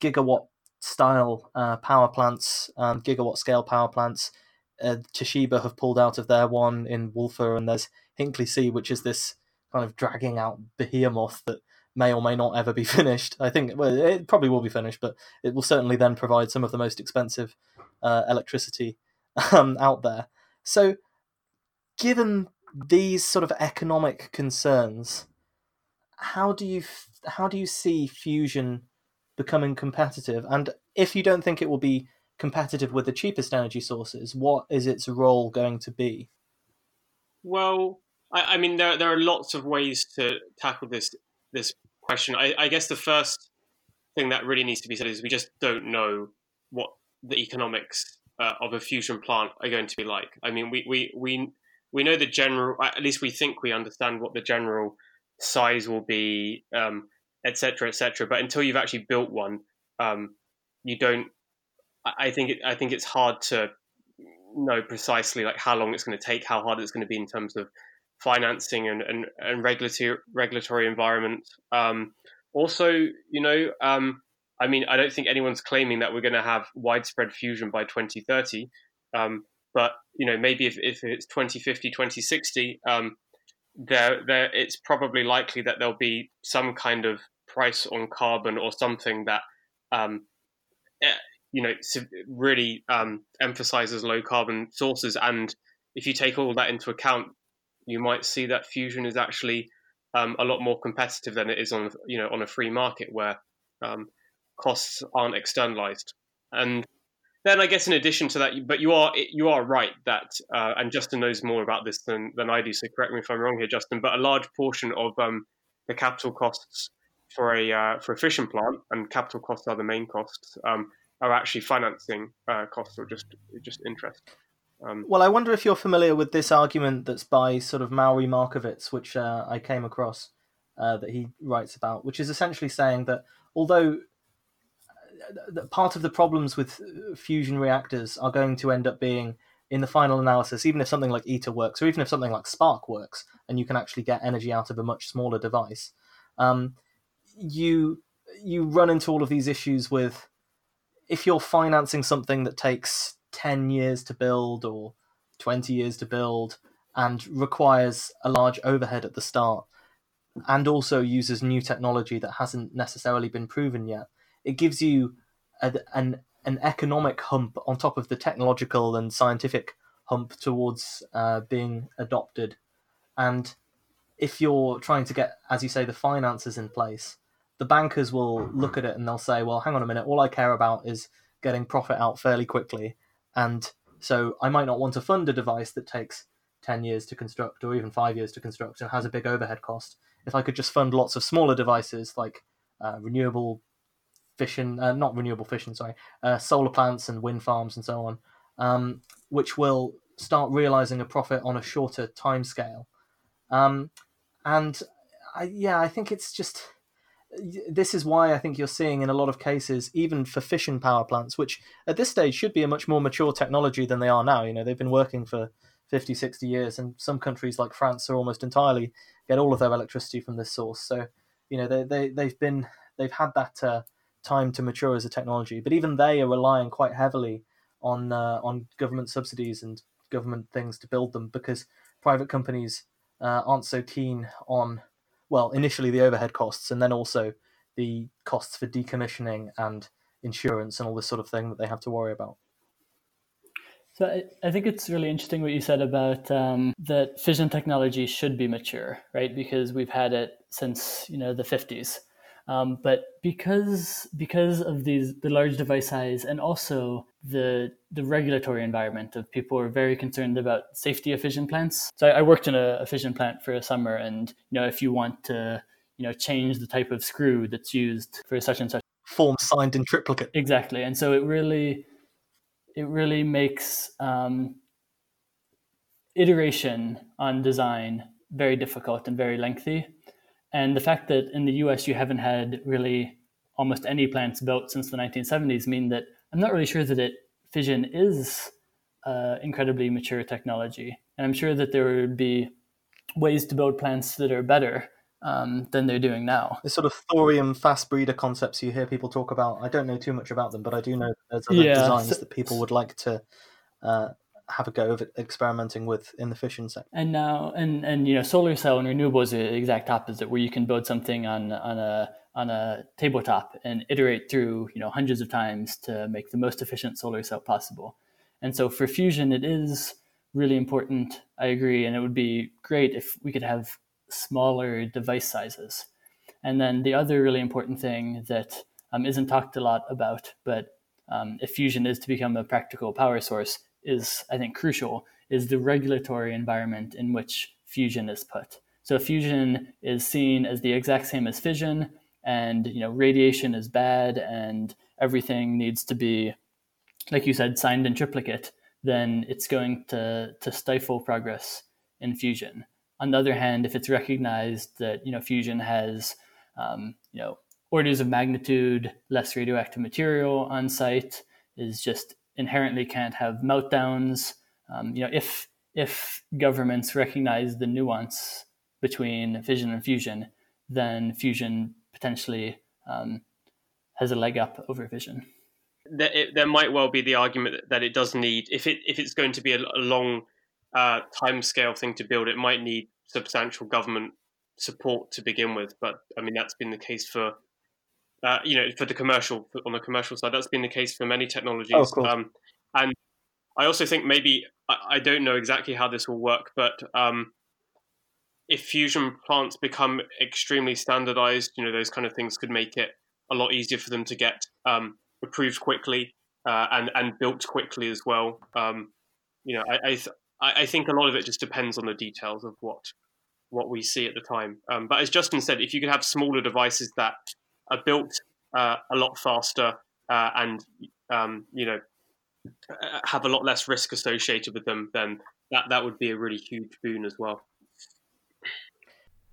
gigawatt style uh, power plants, um, gigawatt scale power plants. Uh, Toshiba have pulled out of their one in Wylfa, and there's Hinkley C, which is this kind of dragging out behemoth that may or may not ever be (laughs) finished. I think well, it probably will be finished, but it will certainly then provide some of the most expensive uh, electricity um, out there. So, given these sort of economic concerns, how do you how do you see fusion becoming competitive? And if you don't think it will be competitive with the cheapest energy sources, what is its role going to be? Well, I, I mean, there there are lots of ways to tackle this this question. I, I guess the first thing that really needs to be said is we just don't know what the economics uh, of a fusion plant are going to be like. I mean, we we we we know the general. At least we think we understand what the general size will be, um, et cetera, et cetera. But until you've actually built one, um, you don't. I think it, I think it's hard to know precisely like how long it's going to take, how hard it's going to be in terms of financing and, and, and regulatory regulatory environment. Um, also, you know, um, I mean, I don't think anyone's claiming that we're going to have widespread fusion by 2030. Um, but you know, maybe if, if it's 2050, 2060, um, there, there, it's probably likely that there'll be some kind of price on carbon or something that, um, eh, you know, really um, emphasizes low carbon sources. And if you take all that into account, you might see that fusion is actually um, a lot more competitive than it is on you know on a free market where um, costs aren't externalized. And then I guess in addition to that, but you are you are right that uh, and Justin knows more about this than, than I do. So correct me if I'm wrong here, Justin. But a large portion of um, the capital costs for a uh, for a fission plant and capital costs are the main costs um, are actually financing uh, costs or just just interest. Um, well, I wonder if you're familiar with this argument that's by sort of Maury Markovitz, which uh, I came across uh, that he writes about, which is essentially saying that although uh, part of the problems with fusion reactors are going to end up being in the final analysis, even if something like ITER works, or even if something like SPARC works, and you can actually get energy out of a much smaller device, um, you you run into all of these issues with if you're financing something that takes 10 years to build or 20 years to build and requires a large overhead at the start and also uses new technology that hasn't necessarily been proven yet it gives you a, an an economic hump on top of the technological and scientific hump towards uh, being adopted. And if you're trying to get as you say the finances in place the bankers will look at it and they'll say well hang on a minute all i care about is getting profit out fairly quickly and so I might not want to fund a device that takes 10 years to construct or even five years to construct and has a big overhead cost. If I could just fund lots of smaller devices like uh, renewable fission, uh, not renewable fission, sorry, uh, solar plants and wind farms and so on, um, which will start realizing a profit on a shorter time scale. Um, and I, yeah, I think it's just this is why I think you're seeing in a lot of cases, even for fission power plants, which at this stage should be a much more mature technology than they are now. You know, they've been working for 50, 60 years, and some countries like France are almost entirely get all of their electricity from this source. So, you know, they, they, they've been, they've had that uh, time to mature as a technology, but even they are relying quite heavily on, uh, on government subsidies and government things to build them because private companies uh, aren't so keen on well, initially the overhead costs, and then also the costs for decommissioning and insurance and all this sort of thing that they have to worry about. But I think it's really interesting what you said about um, that fission technology should be mature, right? Because we've had it since you know the 50s. Um, but because because of these the large device size and also the the regulatory environment of people are very concerned about safety of fission plants. So I, I worked in a, a, fission plant for a summer, and you know if you want to you know change the type of screw that's used for such and such form signed in triplicate exactly, and so it really it really makes um, iteration on design very difficult and very lengthy. And the fact that in the US you haven't had really almost any plants built since the 1970s mean that I'm not really sure that it, fission is uh, incredibly mature technology. And I'm sure that there would be ways to build plants that are better um, than they're doing now. The sort of thorium fast breeder concepts you hear people talk about, I don't know too much about them, but I do know there's other yeah, designs so, that people would like to uh, have a go of experimenting with in the fission sector. And now, and and you know, solar cell and renewables are the exact opposite, where you can build something on on a on a tabletop and iterate through you know hundreds of times to make the most efficient solar cell possible. And so for fusion, it is really important. I agree, and it would be great if we could have smaller device sizes. And then the other really important thing that um, isn't talked a lot about, but um, if fusion is to become a practical power source, is I think crucial is the regulatory environment in which fusion is put. So fusion is seen as the exact same as fission, and you know radiation is bad, and everything needs to be, like you said, signed in triplicate. Then it's going to to stifle progress in fusion. On the other hand, if it's recognized that you know fusion has um, you know orders of magnitude less radioactive material on site, is just inherently can't have meltdowns. Um, you know, if if governments recognize the nuance between fission and fusion, then fusion potentially um, has a leg up over fission. There, it, there, might well be the argument that it does need, if it if it's going to be a, a long uh, time scale thing to build, it might need substantial government support to begin with. But I mean, that's been the case for uh, you know, for the commercial on the commercial side, that's been the case for many technologies. Oh, cool. um, and I also think maybe I, I, don't know exactly how this will work, but um, if fusion plants become extremely standardized, you know, those kind of things could make it a lot easier for them to get um, approved quickly uh, and and built quickly as well. Um, you know, I I, th- I think a lot of it just depends on the details of what what we see at the time. Um, but as Justin said, if you could have smaller devices that are built uh, a lot faster uh, and um, you know uh, have a lot less risk associated with them, then that that would be a really huge boon as well.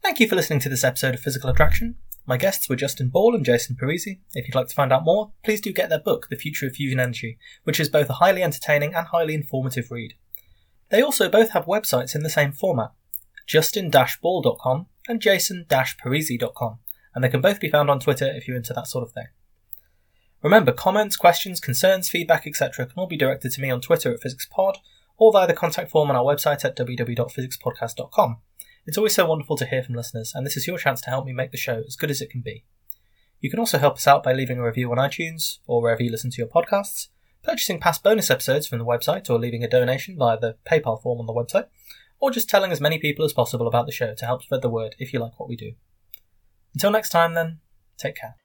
Thank you for listening to this episode of Physical Attraction. My guests were Justin Ball and Jason Parisi. If you'd like to find out more, please do get their book, The Future of Fusion Energy, which is both a highly entertaining and highly informative read. They also both have websites in the same format justin-ball.com and jason-parisi.com and they can both be found on Twitter if you're into that sort of thing. Remember, comments, questions, concerns, feedback, etc. can all be directed to me on Twitter at PhysicsPod or via the contact form on our website at www.physicspodcast.com. It's always so wonderful to hear from listeners, and this is your chance to help me make the show as good as it can be. You can also help us out by leaving a review on iTunes or wherever you listen to your podcasts, purchasing past bonus episodes from the website or leaving a donation via the PayPal form on the website, or just telling as many people as possible about the show to help spread the word if you like what we do. Until next time, then, take care.